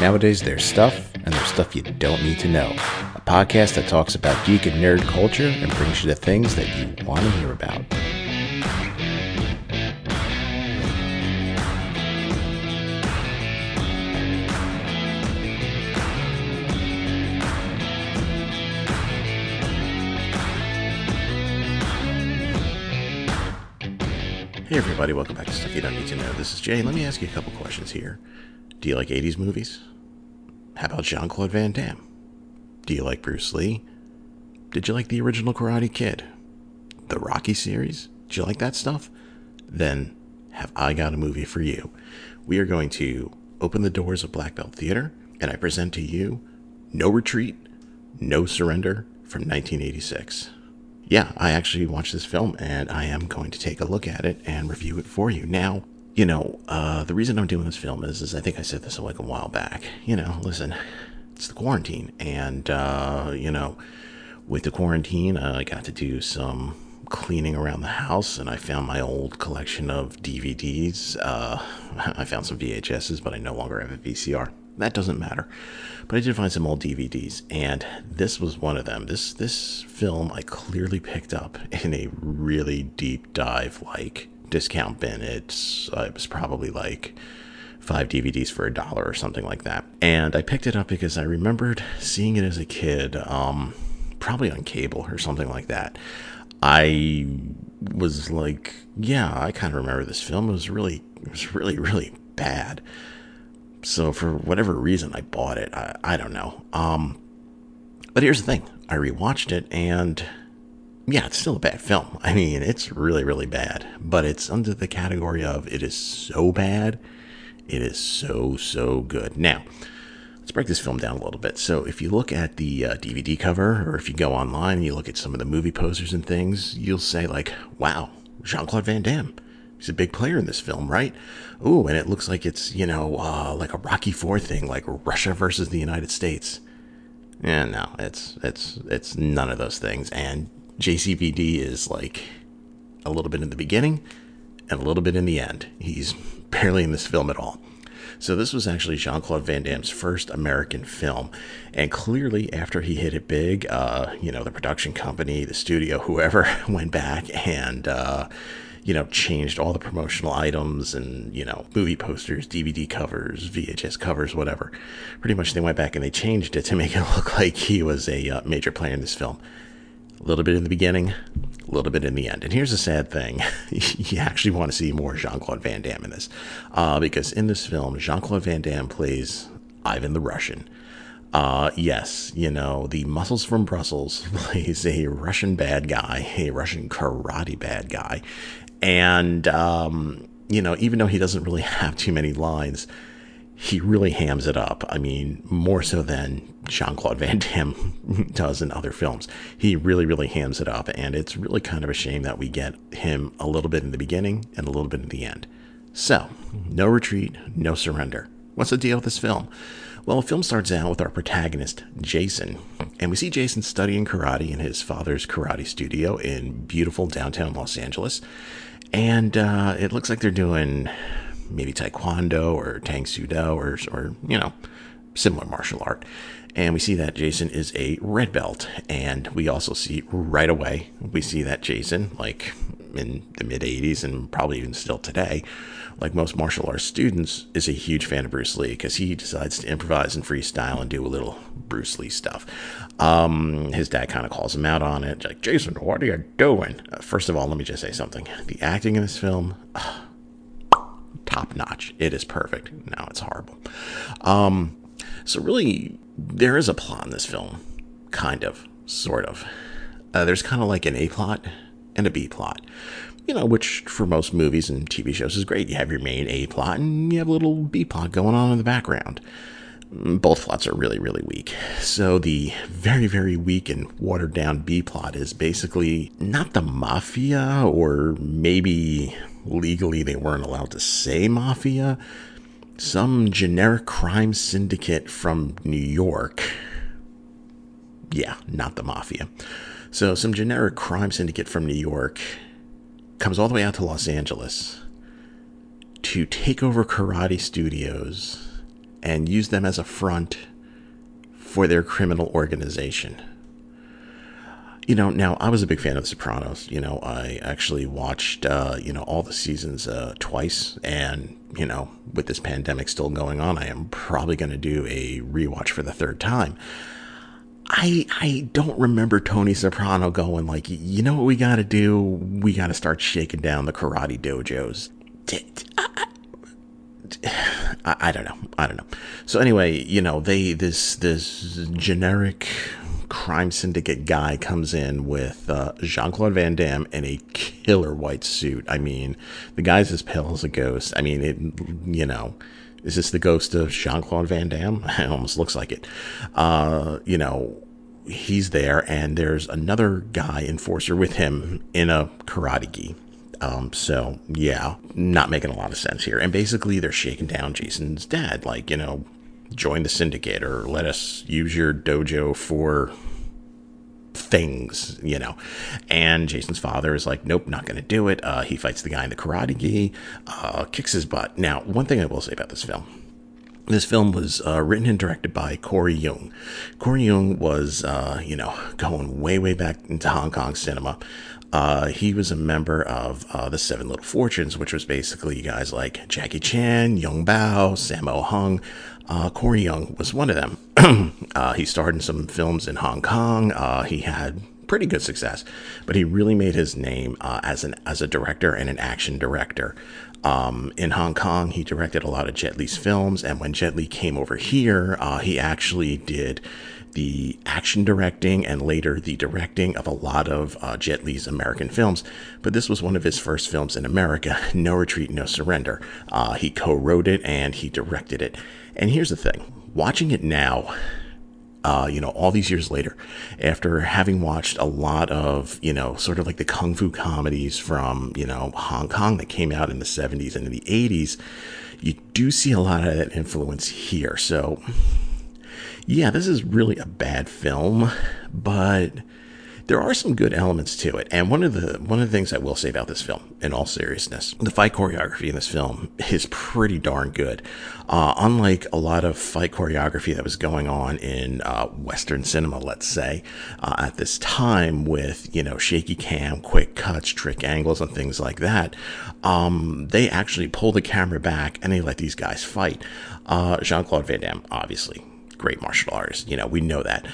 Nowadays, there's stuff, and there's stuff you don't need to know. A podcast that talks about geek and nerd culture and brings you the things that you want to hear about. Hey everybody, welcome back to Stuff You Don't Need to Know. This is Jay. Let me ask you a couple questions here. Do you like 80s movies? How about Jean Claude Van Damme? Do you like Bruce Lee? Did you like the original Karate Kid? The Rocky series? Did you like that stuff? Then have I got a movie for you. We are going to open the doors of Black Belt Theater, and I present to you No Retreat, No Surrender from 1986 yeah, I actually watched this film and I am going to take a look at it and review it for you. Now, you know, uh, the reason I'm doing this film is, is I think I said this like a while back. You know, listen, it's the quarantine, and uh, you know, with the quarantine, I got to do some cleaning around the house, and I found my old collection of DVDs. Uh, I found some VHSs, but I no longer have a VCR. That doesn't matter. But I did find some old DVDs, and this was one of them. This this film I clearly picked up in a really deep dive like discount bin. It's uh, it was probably like five DVDs for a dollar or something like that. And I picked it up because I remembered seeing it as a kid, um, probably on cable or something like that. I was like, yeah, I kind of remember this film. It was really, it was really, really bad. So for whatever reason, I bought it. I, I don't know. Um, but here's the thing: I rewatched it, and yeah, it's still a bad film. I mean, it's really, really bad. But it's under the category of it is so bad, it is so, so good. Now, let's break this film down a little bit. So, if you look at the uh, DVD cover, or if you go online and you look at some of the movie posters and things, you'll say like, "Wow, Jean Claude Van Damme." He's a big player in this film, right? Ooh, and it looks like it's, you know, uh, like a Rocky Four thing, like Russia versus the United States. Yeah, no, it's it's it's none of those things. And JCVD is like a little bit in the beginning and a little bit in the end. He's barely in this film at all. So this was actually Jean Claude Van Damme's first American film, and clearly after he hit it big, uh, you know, the production company, the studio, whoever went back and uh, you know, changed all the promotional items and, you know, movie posters, DVD covers, VHS covers, whatever. Pretty much they went back and they changed it to make it look like he was a uh, major player in this film. A little bit in the beginning, a little bit in the end. And here's the sad thing you actually want to see more Jean Claude Van Damme in this. Uh, because in this film, Jean Claude Van Damme plays Ivan the Russian. Uh, yes, you know, the Muscles from Brussels plays a Russian bad guy, a Russian karate bad guy. And, um, you know, even though he doesn't really have too many lines, he really hams it up. I mean, more so than Jean Claude Van Damme does in other films. He really, really hams it up. And it's really kind of a shame that we get him a little bit in the beginning and a little bit in the end. So, no retreat, no surrender. What's the deal with this film? Well, the film starts out with our protagonist, Jason, and we see Jason studying karate in his father's karate studio in beautiful downtown Los Angeles. And uh, it looks like they're doing maybe taekwondo or tang soo do or, or, you know, similar martial art. And we see that Jason is a red belt. And we also see right away, we see that Jason, like in the mid 80s and probably even still today, like most martial arts students, is a huge fan of Bruce Lee because he decides to improvise and freestyle and do a little Bruce Lee stuff. Um, his dad kind of calls him out on it, like, Jason, what are you doing? Uh, first of all, let me just say something. The acting in this film, uh, top notch. It is perfect. Now it's horrible. Um, so, really, there is a plot in this film, kind of, sort of. Uh, there's kind of like an A plot and a B plot you know, which for most movies and TV shows is great. You have your main A plot and you have a little B plot going on in the background. Both plots are really, really weak. So the very, very weak and watered down B plot is basically not the mafia, or maybe legally they weren't allowed to say mafia. Some generic crime syndicate from New York. Yeah, not the mafia. So, some generic crime syndicate from New York comes all the way out to Los Angeles to take over karate studios and use them as a front for their criminal organization. You know, now I was a big fan of The Sopranos. You know, I actually watched, uh, you know, all the seasons uh, twice. And, you know, with this pandemic still going on, I am probably going to do a rewatch for the third time. I I don't remember Tony Soprano going like, you know what we got to do? We got to start shaking down the karate dojos. I, I, don't know. I don't know. So anyway, you know, they this this generic crime syndicate guy comes in with uh, Jean Claude Van Damme in a killer white suit. I mean, the guy's as pale as a ghost. I mean, it, you know, is this the ghost of Jean Claude Van Damme? It almost looks like it. Uh, you know, he's there, and there's another guy enforcer with him in a karate gi. Um, so yeah, not making a lot of sense here. And basically, they're shaking down Jason's dad, like you know, join the syndicate or let us use your dojo for things, you know. And Jason's father is like, nope, not going to do it. Uh, he fights the guy in the karate gi, uh, kicks his butt. Now, one thing I will say about this film. This film was uh, written and directed by Corey Yuen. Corey Yuen was, uh, you know, going way, way back into Hong Kong cinema. Uh, he was a member of uh, the Seven Little Fortunes, which was basically guys like Jackie Chan, Yuen Biao, Sammo Hung. Uh, Corey Yuen was one of them. uh, he starred in some films in Hong Kong. Uh, he had pretty good success, but he really made his name uh, as an as a director and an action director. Um, in Hong Kong, he directed a lot of Jet Li's films, and when Jet Li came over here, uh, he actually did the action directing and later the directing of a lot of uh, Jet Li's American films. But this was one of his first films in America, No Retreat, No Surrender. Uh, he co wrote it and he directed it. And here's the thing watching it now, uh, you know, all these years later, after having watched a lot of, you know, sort of like the kung fu comedies from, you know, Hong Kong that came out in the 70s and in the 80s, you do see a lot of that influence here. So, yeah, this is really a bad film, but there are some good elements to it. And one of the one of the things I will say about this film, in all seriousness, the fight choreography in this film is pretty darn good. Uh, unlike a lot of fight choreography that was going on in uh, Western cinema, let's say, uh, at this time with you know shaky cam, quick cuts, trick angles, and things like that, um, they actually pull the camera back and they let these guys fight. Uh, Jean Claude Van Damme, obviously, great martial artist. You know, we know that.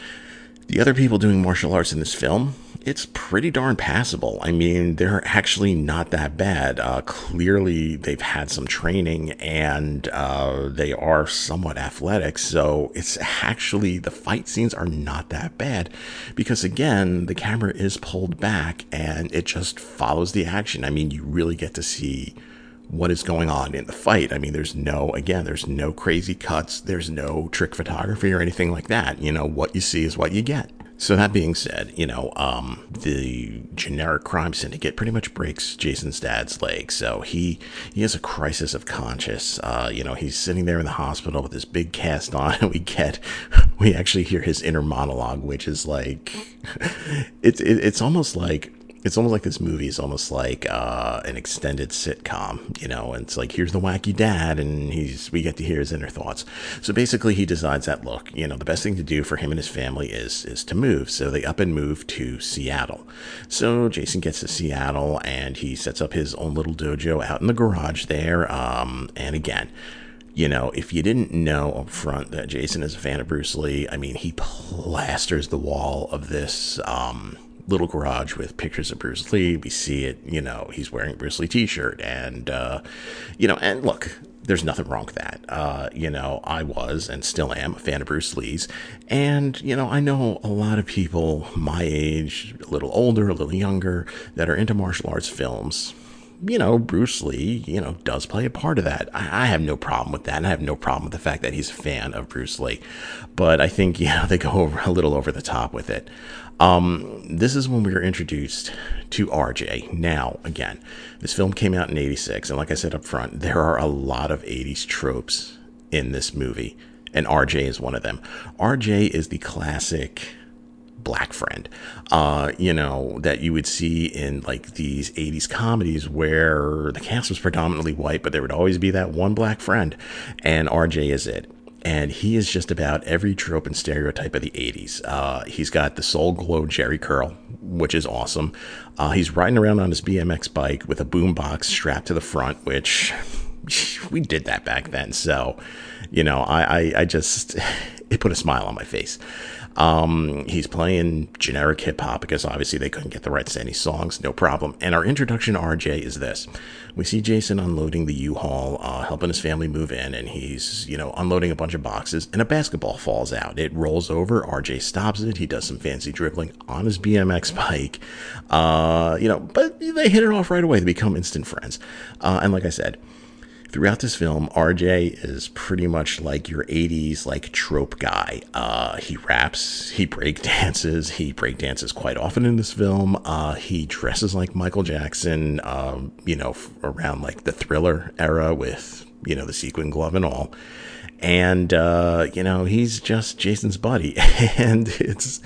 The other people doing martial arts in this film, it's pretty darn passable. I mean, they're actually not that bad. Uh, clearly, they've had some training and uh, they are somewhat athletic. So it's actually, the fight scenes are not that bad because, again, the camera is pulled back and it just follows the action. I mean, you really get to see what is going on in the fight. I mean, there's no, again, there's no crazy cuts, there's no trick photography or anything like that. You know, what you see is what you get. So that being said, you know, um, the generic crime syndicate pretty much breaks Jason's dad's leg. So he he has a crisis of conscience. Uh, you know, he's sitting there in the hospital with this big cast on, and we get we actually hear his inner monologue, which is like it's it, it's almost like it's almost like this movie is almost like uh, an extended sitcom, you know. And it's like here's the wacky dad, and he's we get to hear his inner thoughts. So basically, he decides that look, you know, the best thing to do for him and his family is is to move. So they up and move to Seattle. So Jason gets to Seattle, and he sets up his own little dojo out in the garage there. Um, and again you know, if you didn't know up front that Jason is a fan of Bruce Lee, I mean, he plasters the wall of this um, little garage with pictures of Bruce Lee. We see it, you know, he's wearing Bruce Lee t-shirt and, uh, you know, and look, there's nothing wrong with that. Uh, you know, I was and still am a fan of Bruce Lee's. And, you know, I know a lot of people my age, a little older, a little younger, that are into martial arts films you know, Bruce Lee, you know, does play a part of that. I, I, have no problem with that. And I have no problem with the fact that he's a fan of Bruce Lee. But I think, you know, they go over, a little over the top with it. Um, this is when we were introduced to RJ. Now, again, this film came out in 86. And like I said up front, there are a lot of 80s tropes in this movie. And RJ is one of them. RJ is the classic black friend, uh, you know, that you would see in like these 80s comedies where the cast was predominantly white, but there would always be that one black friend. And RJ is it and he is just about every trope and stereotype of the 80s. Uh, he's got the Soul Glo Jheri curl, which is awesome. Uh, he's riding around on his BMX bike with a boombox strapped to the front, which we did that back then. So, you know, I, I, I just, it put a smile on my face. Um, he's playing generic hip hop because obviously they couldn't get the rights to any songs, no problem. And our introduction to RJ is this: we see Jason unloading the U-Haul, uh, helping his family move in, and he's you know unloading a bunch of boxes, and a basketball falls out. It rolls over. RJ stops it. He does some fancy dribbling on his BMX bike, uh, you know, but they hit it off right away. They become instant friends. Uh, and like I said throughout this film, RJ is pretty much like your 80s like trope guy. Uh, he raps, he break dances, he break dances quite often in this film. Uh, he dresses like Michael Jackson, um, you know, around like the thriller era with, you know, the sequin glove and all. And, uh, you know, he's just Jason's buddy. and it's,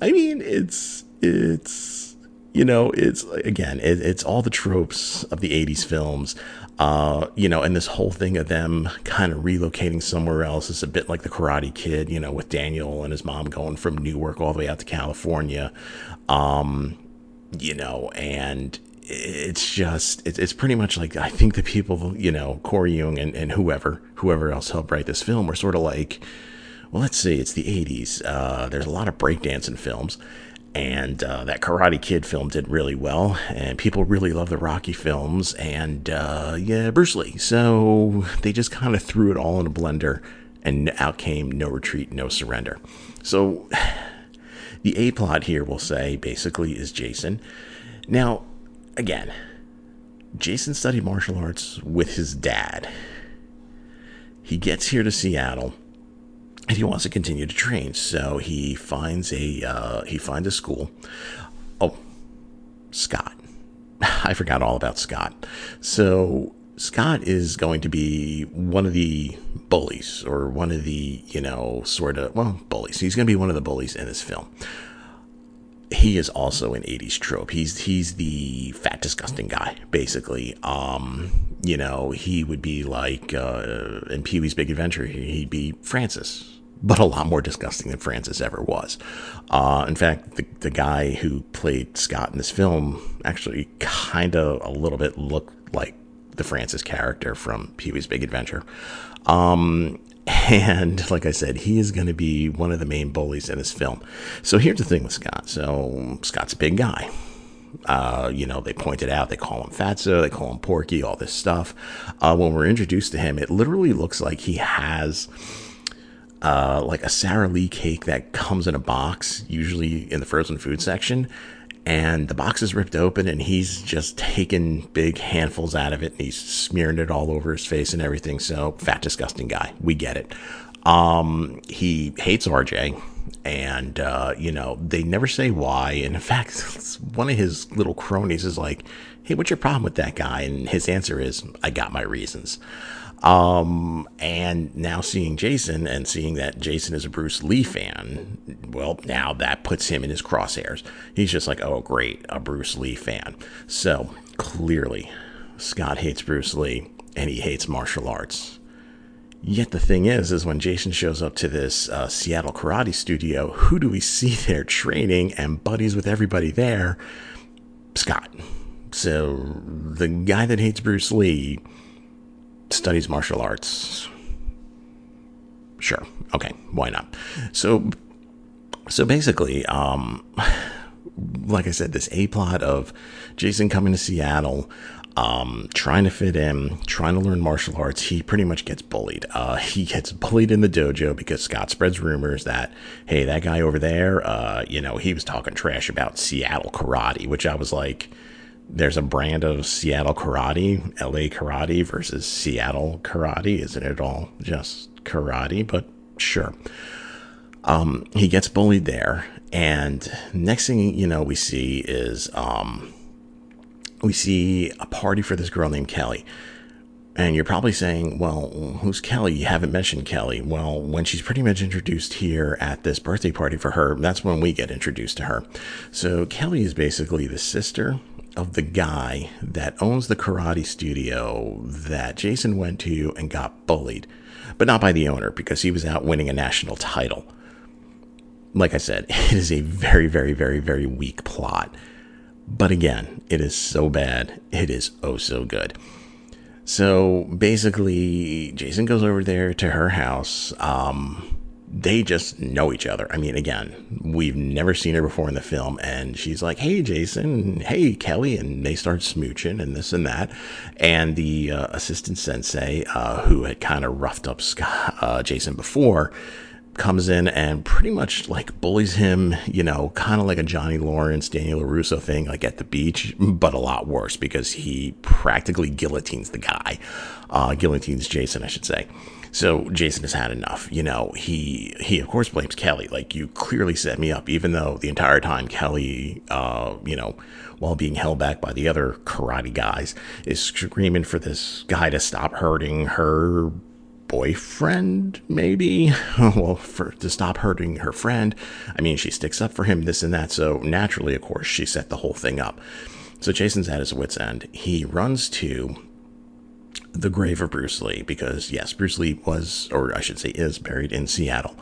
I mean, it's, it's, you know, it's again, it, it's all the tropes of the 80s films. Uh, you know, and this whole thing of them kind of relocating somewhere else is a bit like the Karate Kid, you know, with Daniel and his mom going from Newark all the way out to California. Um, you know, and it's just it's, pretty much like I think the people, you know, Corey Yuen and, and whoever whoever else helped write this film were sort of like, well, let's see, it's the '80s. Uh, there's a lot of breakdancing films and uh, that Karate Kid film did really well, and people really love the Rocky films, and uh, yeah, Bruce Lee. So they just kind of threw it all in a blender, and out came No Retreat, No Surrender. So the A plot here, we'll say, basically is Jason. Now, again, Jason studied martial arts with his dad. He gets here to Seattle and he wants to continue to train. So he finds a uh, he finds a school. Oh, Scott. I forgot all about Scott. So Scott is going to be one of the bullies, or one of the you know sort of well bullies. He's going to be one of the bullies in this film. He is also an '80s trope. He's he's the fat, disgusting guy, basically. Um, you know, he would be like uh, in Pee Wee's Big Adventure. He'd be Francis, but a lot more disgusting than Francis ever was. Uh, in fact, the, the guy who played Scott in this film actually kind of a little bit looked like the Francis character from Pee Wee's Big Adventure. Um, and like I said, he is going to be one of the main bullies in this film. So here's the thing with Scott. So Scott's a big guy. Uh, you know, they pointed out, they call him Fatso, they call him Porky, all this stuff. Uh, when we're introduced to him, it literally looks like he has uh, like a Sara Lee cake that comes in a box, usually in the frozen food section. And the box is ripped open, and he's just taking big handfuls out of it, and he's smearing it all over his face and everything. So, fat, disgusting guy. We get it. Um, he hates RJ, and uh, you know they never say why. And in fact, one of his little cronies is like, "Hey, what's your problem with that guy?" And his answer is, "I got my reasons." Um, and now seeing Jason and seeing that Jason is a Bruce Lee fan, well, now that puts him in his crosshairs. He's just like, oh, great, a Bruce Lee fan. So clearly, Scott hates Bruce Lee and he hates martial arts. Yet the thing is, is when Jason shows up to this uh, Seattle karate studio, who do we see there training and buddies with everybody there? Scott. So the guy that hates Bruce Lee studies martial arts. Sure. Okay. Why not? So, so basically, um, like I said, this A plot of Jason coming to Seattle, um, trying to fit in, trying to learn martial arts, he pretty much gets bullied. Uh, he gets bullied in the dojo because Scott spreads rumors that, hey, that guy over there, uh, you know, he was talking trash about Seattle karate, which I was like, there's a brand of Seattle karate, LA karate versus Seattle karate. Isn't it all just karate? But sure. Um, he gets bullied there. And next thing, you know, we see is, um, we see a party for this girl named Kelly. And you're probably saying, well, who's Kelly? You haven't mentioned Kelly. Well, when she's pretty much introduced here at this birthday party for her, that's when we get introduced to her. So Kelly is basically the sister of the guy that owns the karate studio that Jason went to and got bullied but not by the owner because he was out winning a national title. Like I said, it is a very, very, very, very weak plot. But again, it is so bad, it is oh so good. So basically, Jason goes over there to her house. Um, they just know each other. I mean, again, we've never seen her before in the film, and she's like, "Hey, Jason, hey, Kelly," and they start smooching and this and that. And the uh, assistant sensei, uh, who had kind of roughed up uh, Jason before, comes in and pretty much like bullies him, you know, kind of like a Johnny Lawrence, Daniel LaRusso thing, like at the beach, but a lot worse because he practically guillotines the guy. Uh, guillotines Jason, I should say. So Jason has had enough. You know, he he of course blames Kelly. Like you clearly set me up, even though the entire time Kelly, uh, you know, while being held back by the other karate guys, is screaming for this guy to stop hurting her boyfriend, maybe. well, for to stop hurting her friend. I mean, she sticks up for him, this and that. So naturally, of course, she set the whole thing up. So Jason's at his wits' end. He runs to the grave of Bruce Lee because, yes, Bruce Lee was, or I should say, is buried in Seattle.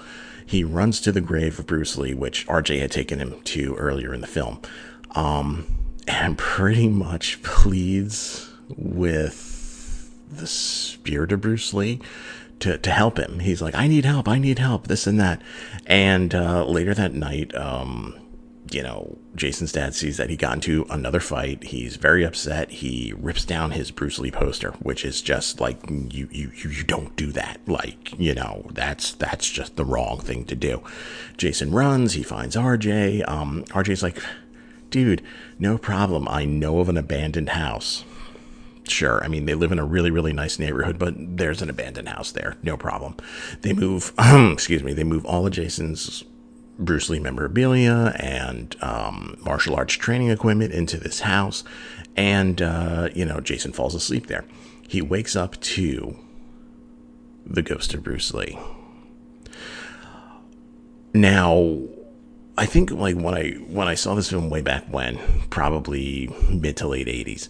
He runs to the grave of Bruce Lee, which RJ had taken him to earlier in the film, um, and pretty much pleads with the spirit of Bruce Lee to, to help him. He's like, I need help, I need help, this and that. And uh, later that night, um, you know, Jason's dad sees that he got into another fight. He's very upset. He rips down his Bruce Lee poster, which is just like you you you don't do that. Like, you know, that's that's just the wrong thing to do. Jason runs, he finds RJ. Um RJ's like, "Dude, no problem. I know of an abandoned house." Sure, I mean they live in a really really nice neighborhood, but there's an abandoned house there. No problem. They move excuse me, they move all of Jason's Bruce Lee memorabilia and um, martial arts training equipment into this house. And, uh, you know, Jason falls asleep there. He wakes up to the ghost of Bruce Lee. Now, I think like when I when I saw this film way back when, probably mid to late 80s,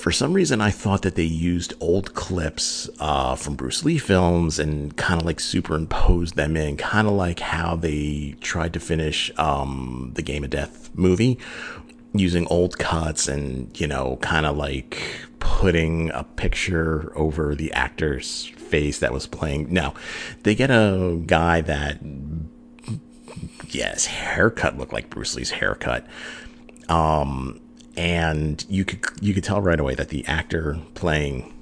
for some reason, I thought that they used old clips uh, from Bruce Lee films and kind of like superimposed them in, kind of like how they tried to finish um, the Game of Death movie using old cuts and, you know, kind of like putting a picture over the actor's face that was playing. Now, they get a guy that, yes, haircut looked like Bruce Lee's haircut. Um, and you could you could tell right away that the actor playing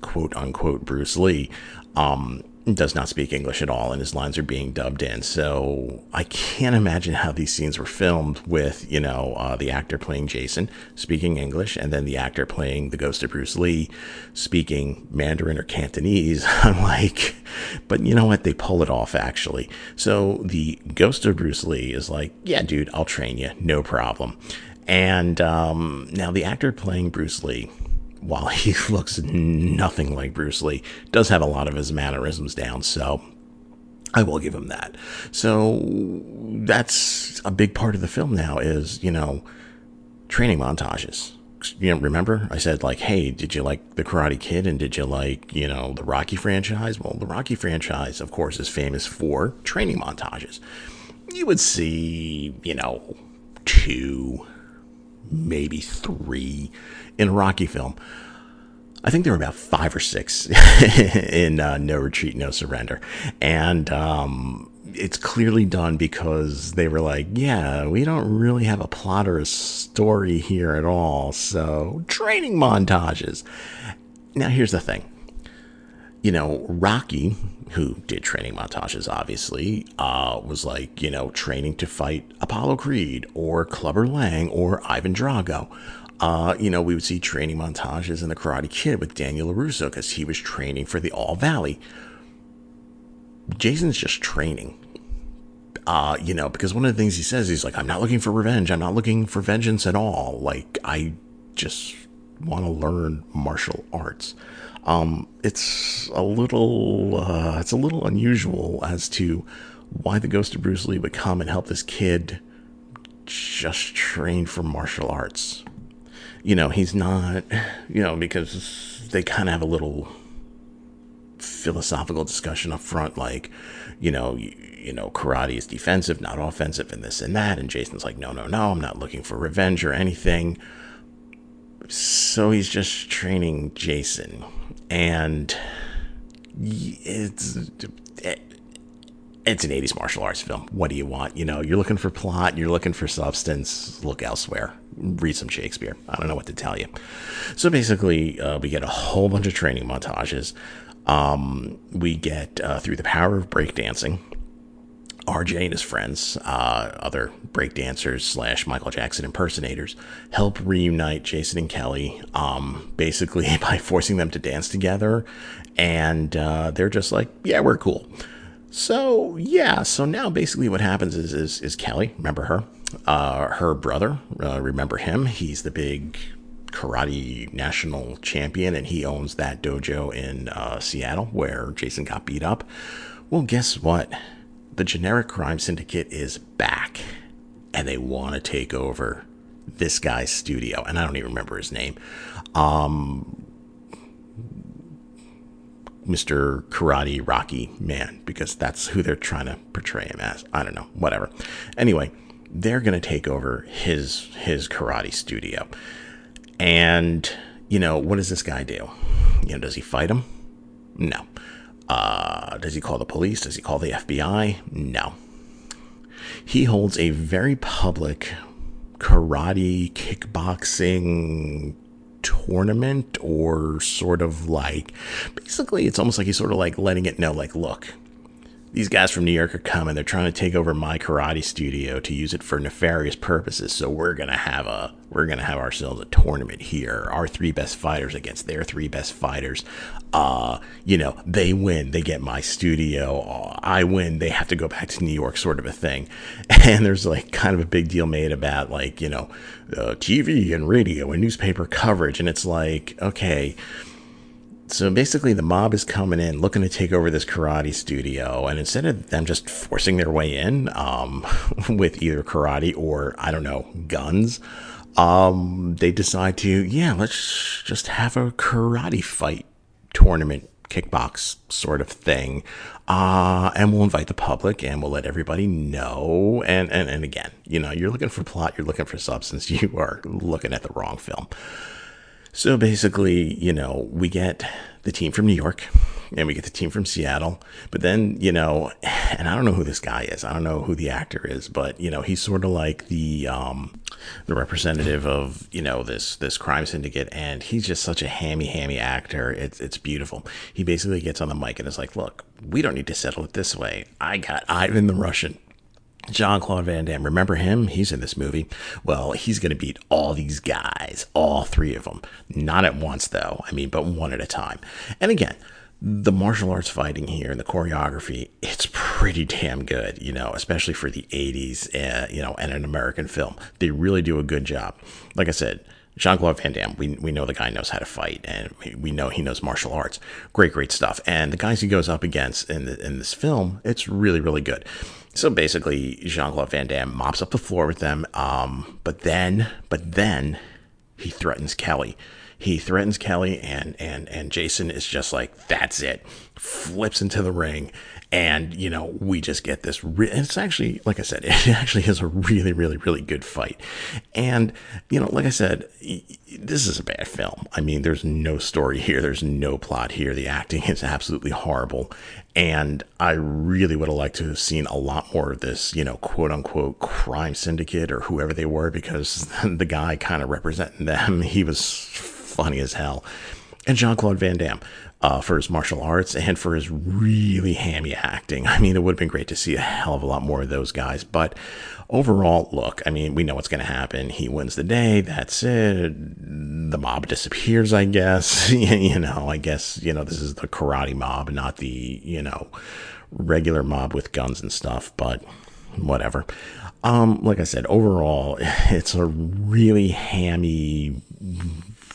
quote unquote Bruce Lee um, does not speak English at all, and his lines are being dubbed in. So I can't imagine how these scenes were filmed with you know uh, the actor playing Jason speaking English, and then the actor playing the ghost of Bruce Lee speaking Mandarin or Cantonese. I'm like, but you know what? They pull it off actually. So the ghost of Bruce Lee is like, yeah, dude, I'll train you, no problem. And um, now the actor playing Bruce Lee, while he looks nothing like Bruce Lee, does have a lot of his mannerisms down. So I will give him that. So that's a big part of the film now is, you know, training montages. You know, remember I said like, hey, did you like the Karate Kid and did you like, you know, the Rocky franchise? Well, the Rocky franchise, of course, is famous for training montages. You would see, you know, two, maybe three in a Rocky film. I think there were about five or six in uh, No Retreat, No Surrender. And um, it's clearly done because they were like, yeah, we don't really have a plot or a story here at all. So, training montages. Now, here's the thing you know, Rocky, who did training montages, obviously, uh, was like, you know, training to fight Apollo Creed or Clubber Lang or Ivan Drago. Uh, you know, we would see training montages in The Karate Kid with Daniel LaRusso because he was training for the All Valley. Jason's just training. Uh, you know, because one of the things he says, he's like, I'm not looking for revenge. I'm not looking for vengeance at all. Like, I just want to learn martial arts. Um, it's a little uh, it's a little unusual as to why the ghost of Bruce Lee would come and help this kid just train for martial arts. You know, he's not, you know, because they kind of have a little philosophical discussion up front, like, you know, you, you know, karate is defensive, not offensive, and this and that. And Jason's like, no, no, no, I'm not looking for revenge or anything. So he's just training Jason, and it's it's an 80s martial arts film. What do you want? You know, you're looking for plot, you're looking for substance. Look elsewhere. Read some Shakespeare. I don't know what to tell you. So basically, uh, we get a whole bunch of training montages. Um, we get uh, through the power of breakdancing. RJ and his friends, uh, other breakdancers slash Michael Jackson impersonators, help reunite Jason and Kelly, um, basically by forcing them to dance together. And uh, they're just like, yeah, we're cool. So yeah, so now basically what happens is is, is Kelly, remember her, uh, her brother, uh, remember him? He's the big karate national champion, and he owns that dojo in uh, Seattle where Jason got beat up. Well, guess what? The generic crime syndicate is back, and they want to take over this guy's studio, and I don't even remember his name. Um, Mr. Karate Rocky Man because that's who they're trying to portray him as. I don't know, whatever. Anyway, they're going to take over his his karate studio. And you know, what does this guy do? You know, does he fight him? No. Uh, does he call the police? Does he call the FBI? No. He holds a very public karate, kickboxing, tournament or sort of like basically it's almost like he's sort of like letting it know like look these guys from New York are coming. They're trying to take over my karate studio to use it for nefarious purposes. So we're gonna have a we're gonna have ourselves a tournament here. Our three best fighters against their three best fighters. Uh, you know, they win, they get my studio. Uh, I win, they have to go back to New York, sort of a thing. And there's like kind of a big deal made about like you know, uh, TV and radio and newspaper coverage, and it's like okay so basically, the mob is coming in looking to take over this karate studio, and instead of them just forcing their way in um, with either karate or, I don't know, guns, um, they decide to, yeah, let's just have a karate fight tournament, kickbox sort of thing. Uh, and we'll invite the public and we'll let everybody know. And, and, and again, you know, you're looking for plot, you're looking for substance, you are looking at the wrong film. So basically, you know, we get the team from New York and we get the team from Seattle. But then, you know, and I don't know who this guy is. I don't know who the actor is, but you know, he's sort of like the um the representative of, you know, this this crime syndicate and he's just such a hammy hammy actor. It's it's beautiful. He basically gets on the mic and is like, "Look, we don't need to settle it this way. I got Ivan the Russian Jean Claude Van Damme, remember him? He's in this movie. Well, he's going to beat all these guys, all three of them. Not at once, though. I mean, but one at a time. And again, the martial arts fighting here and the choreography, it's pretty damn good, you know, especially for the 80s, uh, you know, and an American film. They really do a good job. Like I said, Jean Claude Van Damme, we, we know the guy knows how to fight and we know he knows martial arts. Great, great stuff. And the guys he goes up against in, the, in this film, it's really, really good. So basically, Jean Claude Van Damme mops up the floor with them. Um, but then, but then he threatens Kelly. He threatens Kelly, and and and Jason is just like, "That's it." Flips into the ring, and you know we just get this. Re- it's actually, like I said, it actually is a really, really, really good fight. And you know, like I said, this is a bad film. I mean, there's no story here. There's no plot here. The acting is absolutely horrible, and I really would have liked to have seen a lot more of this, you know, quote unquote crime syndicate or whoever they were, because the guy kind of representing them, he was funny as hell. And Jean Claude Van Damme uh, for his martial arts and for his really hammy acting. I mean, it would have been great to see a hell of a lot more of those guys. But overall, look, I mean, we know what's going to happen. He wins the day. That's it. The mob disappears, I guess. you know, I guess, you know, this is the karate mob, not the, you know, regular mob with guns and stuff. But whatever. Um, like I said, overall, it's a really hammy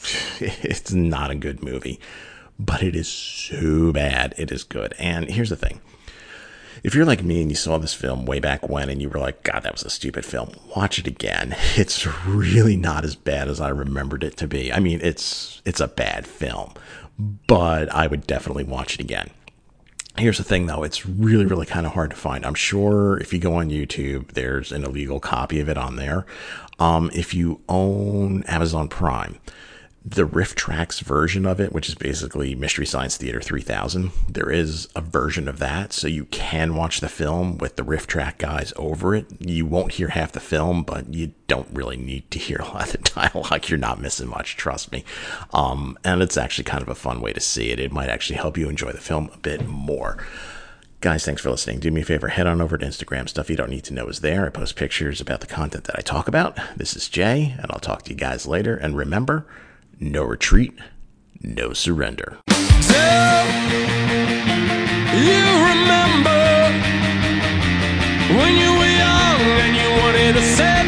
it's not a good movie, but it is so bad. It is good. And here's the thing. If you're like me and you saw this film way back when and you were like, God, that was a stupid film, watch it again. It's really not as bad as I remembered it to be. I mean, it's it's a bad film, but I would definitely watch it again. Here's the thing though, it's really, really kind of hard to find. I'm sure if you go on YouTube, there's an illegal copy of it on there. Um, if you own Amazon Prime, the RiffTrax version of it, which is basically Mystery Science Theater 3000, there is a version of that. So you can watch the film with the Riff Track guys over it. You won't hear half the film, but you don't really need to hear a lot of the dialogue. You're not missing much, trust me. Um, and it's actually kind of a fun way to see it. It might actually help you enjoy the film a bit more. Guys, thanks for listening. Do me a favor, head on over to Instagram. Stuff you don't need to know is there. I post pictures about the content that I talk about. This is Jay, and I'll talk to you guys later. And remember, no retreat, no surrender. So, you remember when you were young and you wanted to set